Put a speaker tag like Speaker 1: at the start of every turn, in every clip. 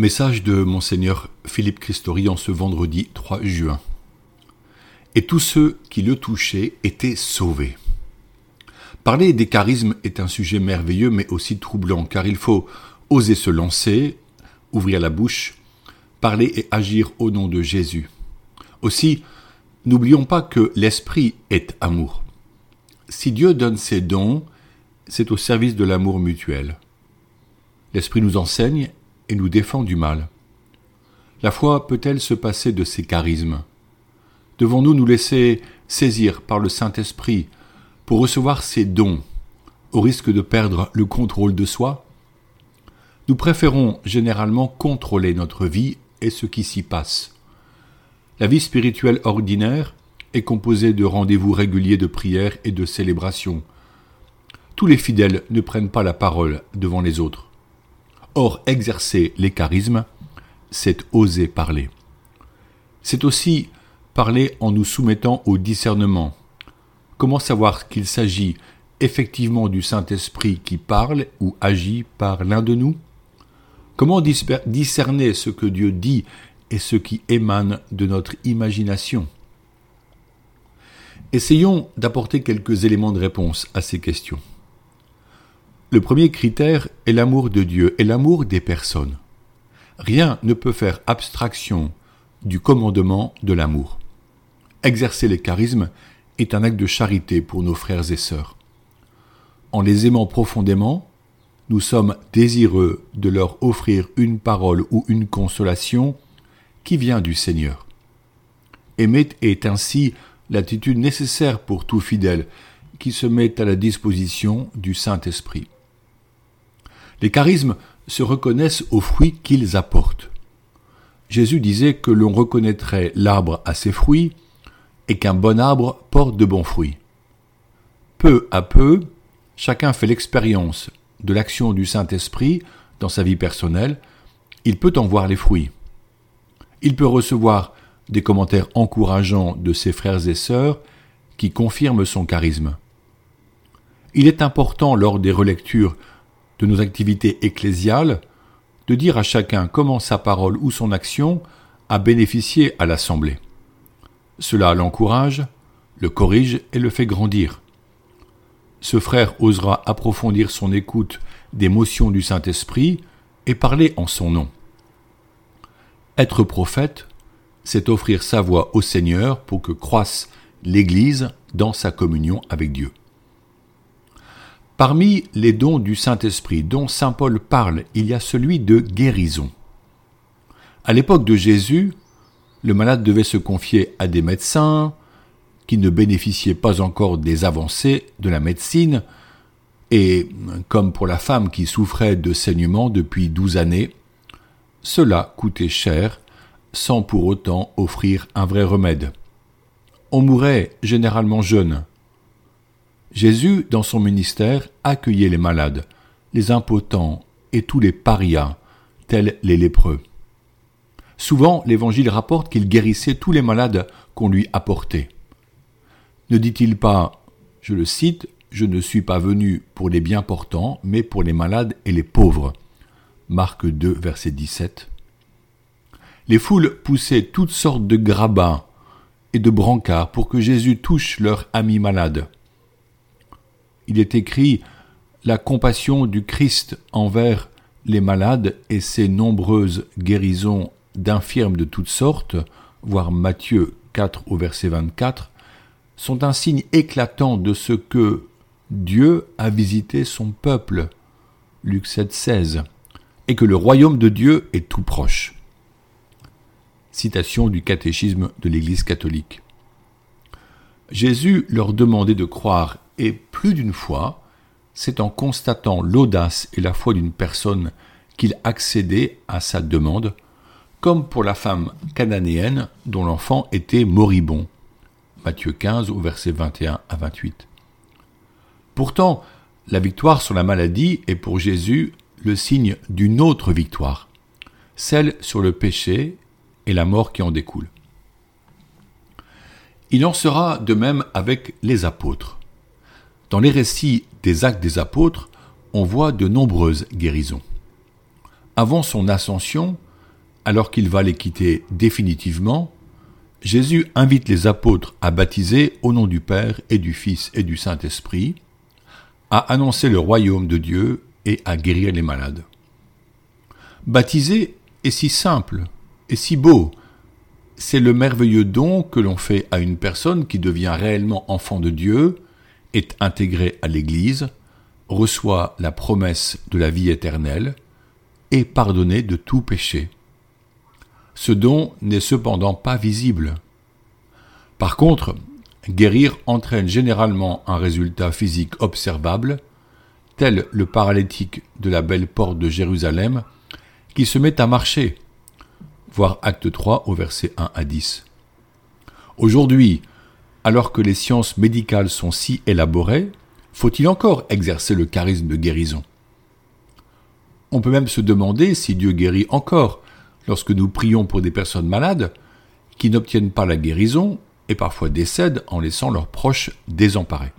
Speaker 1: Message de Monseigneur Philippe Christori en ce vendredi 3 juin. Et tous ceux qui le touchaient étaient sauvés. Parler des charismes est un sujet merveilleux mais aussi troublant car il faut oser se lancer, ouvrir la bouche, parler et agir au nom de Jésus. Aussi, n'oublions pas que l'Esprit est amour. Si Dieu donne ses dons, c'est au service de l'amour mutuel. L'Esprit nous enseigne et nous défend du mal. La foi peut-elle se passer de ces charismes? Devons-nous nous laisser saisir par le Saint-Esprit pour recevoir ces dons, au risque de perdre le contrôle de soi? Nous préférons généralement contrôler notre vie et ce qui s'y passe. La vie spirituelle ordinaire est composée de rendez-vous réguliers de prière et de célébration. Tous les fidèles ne prennent pas la parole devant les autres. Or, exercer les charismes, c'est oser parler. C'est aussi parler en nous soumettant au discernement. Comment savoir qu'il s'agit effectivement du Saint-Esprit qui parle ou agit par l'un de nous? Comment discerner ce que Dieu dit et ce qui émane de notre imagination? Essayons d'apporter quelques éléments de réponse à ces questions. Le premier critère est l'amour de Dieu et l'amour des personnes. Rien ne peut faire abstraction du commandement de l'amour. Exercer les charismes est un acte de charité pour nos frères et sœurs. En les aimant profondément, nous sommes désireux de leur offrir une parole ou une consolation qui vient du Seigneur. Aimer est ainsi l'attitude nécessaire pour tout fidèle qui se met à la disposition du Saint-Esprit. Les charismes se reconnaissent aux fruits qu'ils apportent. Jésus disait que l'on reconnaîtrait l'arbre à ses fruits et qu'un bon arbre porte de bons fruits. Peu à peu, chacun fait l'expérience de l'action du Saint-Esprit dans sa vie personnelle, il peut en voir les fruits. Il peut recevoir des commentaires encourageants de ses frères et sœurs qui confirment son charisme. Il est important lors des relectures de nos activités ecclésiales de dire à chacun comment sa parole ou son action a bénéficié à l'Assemblée. Cela l'encourage, le corrige et le fait grandir. Ce frère osera approfondir son écoute des motions du Saint-Esprit et parler en son nom. Être prophète, c'est offrir sa voix au Seigneur pour que croisse l'Église dans sa communion avec Dieu. Parmi les dons du Saint-Esprit dont Saint Paul parle, il y a celui de guérison. À l'époque de Jésus, le malade devait se confier à des médecins qui ne bénéficiaient pas encore des avancées de la médecine, et comme pour la femme qui souffrait de saignement depuis douze années, cela coûtait cher sans pour autant offrir un vrai remède. On mourait généralement jeune, Jésus, dans son ministère, accueillait les malades, les impotents et tous les parias, tels les lépreux. Souvent, l'Évangile rapporte qu'il guérissait tous les malades qu'on lui apportait. Ne dit-il pas, je le cite, Je ne suis pas venu pour les bien portants, mais pour les malades et les pauvres. Marc 2, verset 17. Les foules poussaient toutes sortes de grabats et de brancards pour que Jésus touche leur ami malade il est écrit la compassion du Christ envers les malades et ses nombreuses guérisons d'infirmes de toutes sortes, voire Matthieu 4 au verset 24, sont un signe éclatant de ce que Dieu a visité son peuple, Luc 7, 16, et que le royaume de Dieu est tout proche. Citation du catéchisme de l'Église catholique. Jésus leur demandait de croire et plus d'une fois, c'est en constatant l'audace et la foi d'une personne qu'il accédait à sa demande, comme pour la femme cananéenne dont l'enfant était moribond. Matthieu 15 au verset 21 à 28. Pourtant, la victoire sur la maladie est pour Jésus le signe d'une autre victoire, celle sur le péché et la mort qui en découle. Il en sera de même avec les apôtres. Dans les récits des actes des apôtres, on voit de nombreuses guérisons. Avant son ascension, alors qu'il va les quitter définitivement, Jésus invite les apôtres à baptiser au nom du Père et du Fils et du Saint-Esprit, à annoncer le royaume de Dieu et à guérir les malades. Baptiser est si simple et si beau. C'est le merveilleux don que l'on fait à une personne qui devient réellement enfant de Dieu, est intégrée à l'Église, reçoit la promesse de la vie éternelle, et pardonné de tout péché. Ce don n'est cependant pas visible. Par contre, guérir entraîne généralement un résultat physique observable, tel le paralytique de la belle porte de Jérusalem, qui se met à marcher, voir acte 3 au verset 1 à 10. Aujourd'hui, alors que les sciences médicales sont si élaborées, faut-il encore exercer le charisme de guérison? On peut même se demander si Dieu guérit encore lorsque nous prions pour des personnes malades qui n'obtiennent pas la guérison et parfois décèdent en laissant leurs proches désemparés.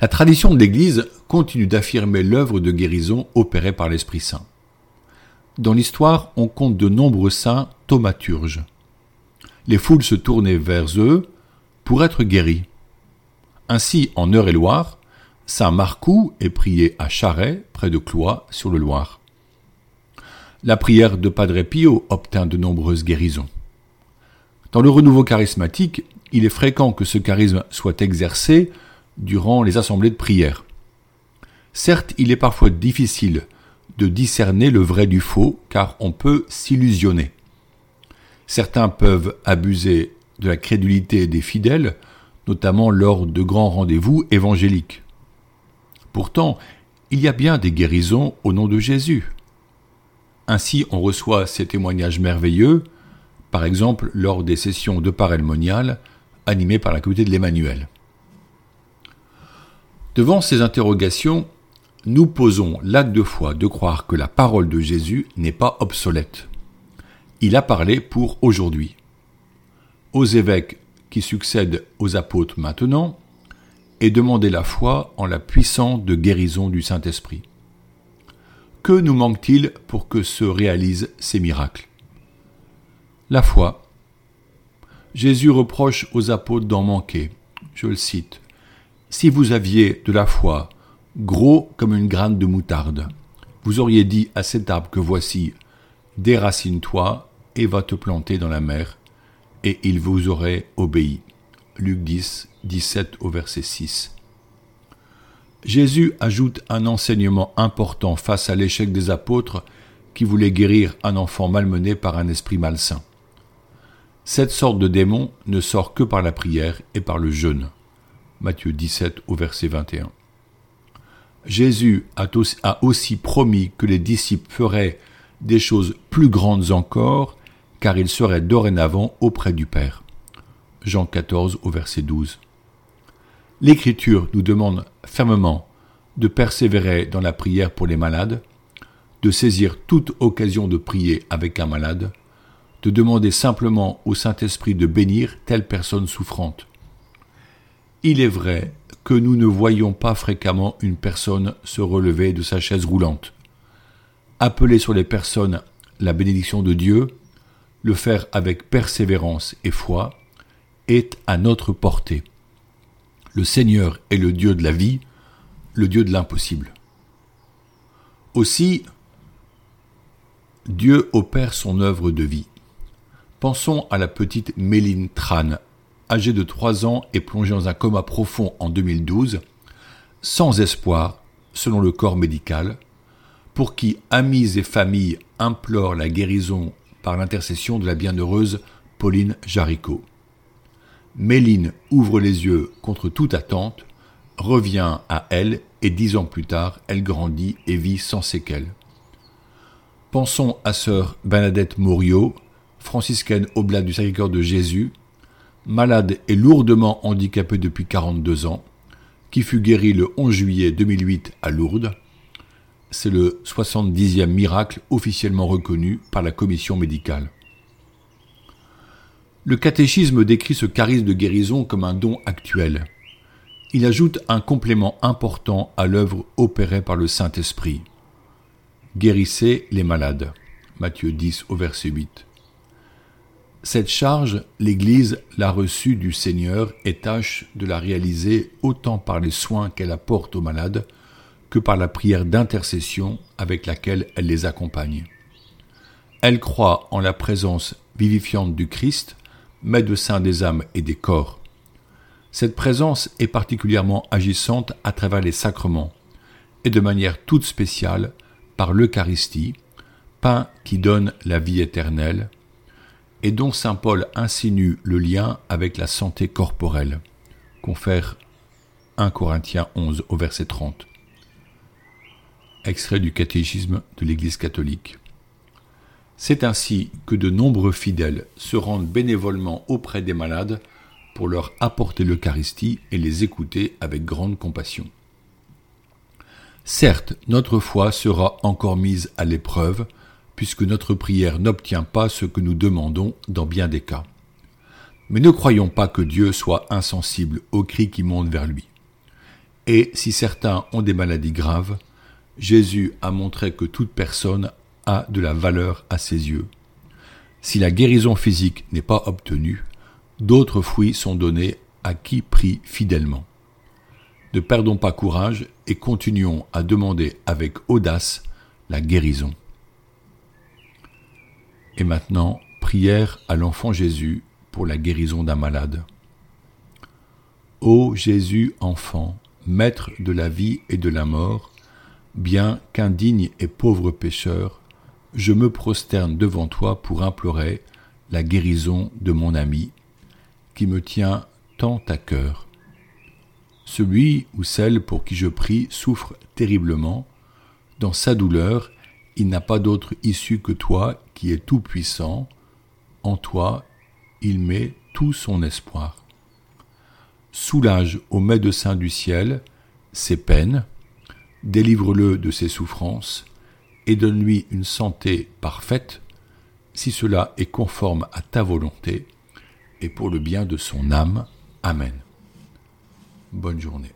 Speaker 1: La tradition de l'Église continue d'affirmer l'œuvre de guérison opérée par l'Esprit Saint. Dans l'histoire, on compte de nombreux saints thaumaturges. Les foules se tournaient vers eux pour être guéris. Ainsi, en Eure-et-Loire, Saint Marcoux est prié à Charret, près de Cloix, sur le Loire. La prière de Padre Pio obtint de nombreuses guérisons. Dans le renouveau charismatique, il est fréquent que ce charisme soit exercé durant les assemblées de prière. Certes, il est parfois difficile de discerner le vrai du faux, car on peut s'illusionner. Certains peuvent abuser de la crédulité des fidèles, notamment lors de grands rendez-vous évangéliques. Pourtant, il y a bien des guérisons au nom de Jésus. Ainsi, on reçoit ces témoignages merveilleux, par exemple lors des sessions de parelmonial animées par la communauté de l'Emmanuel. Devant ces interrogations, nous posons l'acte de foi de croire que la parole de Jésus n'est pas obsolète. Il a parlé pour aujourd'hui. Aux évêques qui succèdent aux apôtres maintenant, et demander la foi en la puissance de guérison du Saint-Esprit. Que nous manque-t-il pour que se réalisent ces miracles? La foi. Jésus reproche aux apôtres d'en manquer. Je le cite. Si vous aviez de la foi, gros comme une graine de moutarde, vous auriez dit à cet arbre que voici, déracine-toi et va te planter dans la mer, et il vous aurait obéi. Luc 10, 17 au verset 6. Jésus ajoute un enseignement important face à l'échec des apôtres qui voulaient guérir un enfant malmené par un esprit malsain. Cette sorte de démon ne sort que par la prière et par le jeûne. Matthieu 17 au verset 21. Jésus a aussi promis que les disciples feraient des choses plus grandes encore, car ils seraient dorénavant auprès du Père. Jean 14 au verset 12. L'Écriture nous demande fermement de persévérer dans la prière pour les malades, de saisir toute occasion de prier avec un malade, de demander simplement au Saint-Esprit de bénir telle personne souffrante. Il est vrai que nous ne voyons pas fréquemment une personne se relever de sa chaise roulante. Appeler sur les personnes la bénédiction de Dieu, le faire avec persévérance et foi, est à notre portée. Le Seigneur est le Dieu de la vie, le Dieu de l'impossible. Aussi, Dieu opère son œuvre de vie. Pensons à la petite Méline Tran, âgée de 3 ans et plongée dans un coma profond en 2012, sans espoir, selon le corps médical, pour qui amis et familles implorent la guérison par l'intercession de la bienheureuse Pauline Jaricot. Méline ouvre les yeux contre toute attente, revient à elle et dix ans plus tard, elle grandit et vit sans séquelles. Pensons à sœur Bernadette Morio, franciscaine oblate du Sacré-Cœur de Jésus, malade et lourdement handicapée depuis 42 ans, qui fut guérie le 11 juillet 2008 à Lourdes. C'est le 70e miracle officiellement reconnu par la commission médicale. Le catéchisme décrit ce charisme de guérison comme un don actuel. Il ajoute un complément important à l'œuvre opérée par le Saint-Esprit. Guérissez les malades. Matthieu 10 au verset 8. Cette charge, l'Église l'a reçue du Seigneur et tâche de la réaliser autant par les soins qu'elle apporte aux malades que par la prière d'intercession avec laquelle elle les accompagne. Elle croit en la présence vivifiante du Christ, médecin des âmes et des corps. Cette présence est particulièrement agissante à travers les sacrements, et de manière toute spéciale par l'Eucharistie, pain qui donne la vie éternelle, et dont Saint Paul insinue le lien avec la santé corporelle. Confère 1 Corinthiens 11 au verset 30. Extrait du catéchisme de l'Église catholique. C'est ainsi que de nombreux fidèles se rendent bénévolement auprès des malades pour leur apporter l'Eucharistie et les écouter avec grande compassion. Certes, notre foi sera encore mise à l'épreuve, puisque notre prière n'obtient pas ce que nous demandons dans bien des cas. Mais ne croyons pas que Dieu soit insensible aux cris qui montent vers lui. Et si certains ont des maladies graves, Jésus a montré que toute personne a de la valeur à ses yeux. Si la guérison physique n'est pas obtenue, d'autres fruits sont donnés à qui prie fidèlement. Ne perdons pas courage et continuons à demander avec audace la guérison. Et maintenant, prière à l'enfant Jésus pour la guérison d'un malade. Ô Jésus enfant, maître de la vie et de la mort, bien qu'indigne et pauvre pécheur, je me prosterne devant toi pour implorer la guérison de mon ami, qui me tient tant à cœur. Celui ou celle pour qui je prie souffre terriblement. Dans sa douleur, il n'a pas d'autre issue que toi qui es tout-puissant. En toi, il met tout son espoir. Soulage au médecin du ciel ses peines, délivre-le de ses souffrances, et donne-lui une santé parfaite, si cela est conforme à ta volonté, et pour le bien de son âme. Amen. Bonne journée.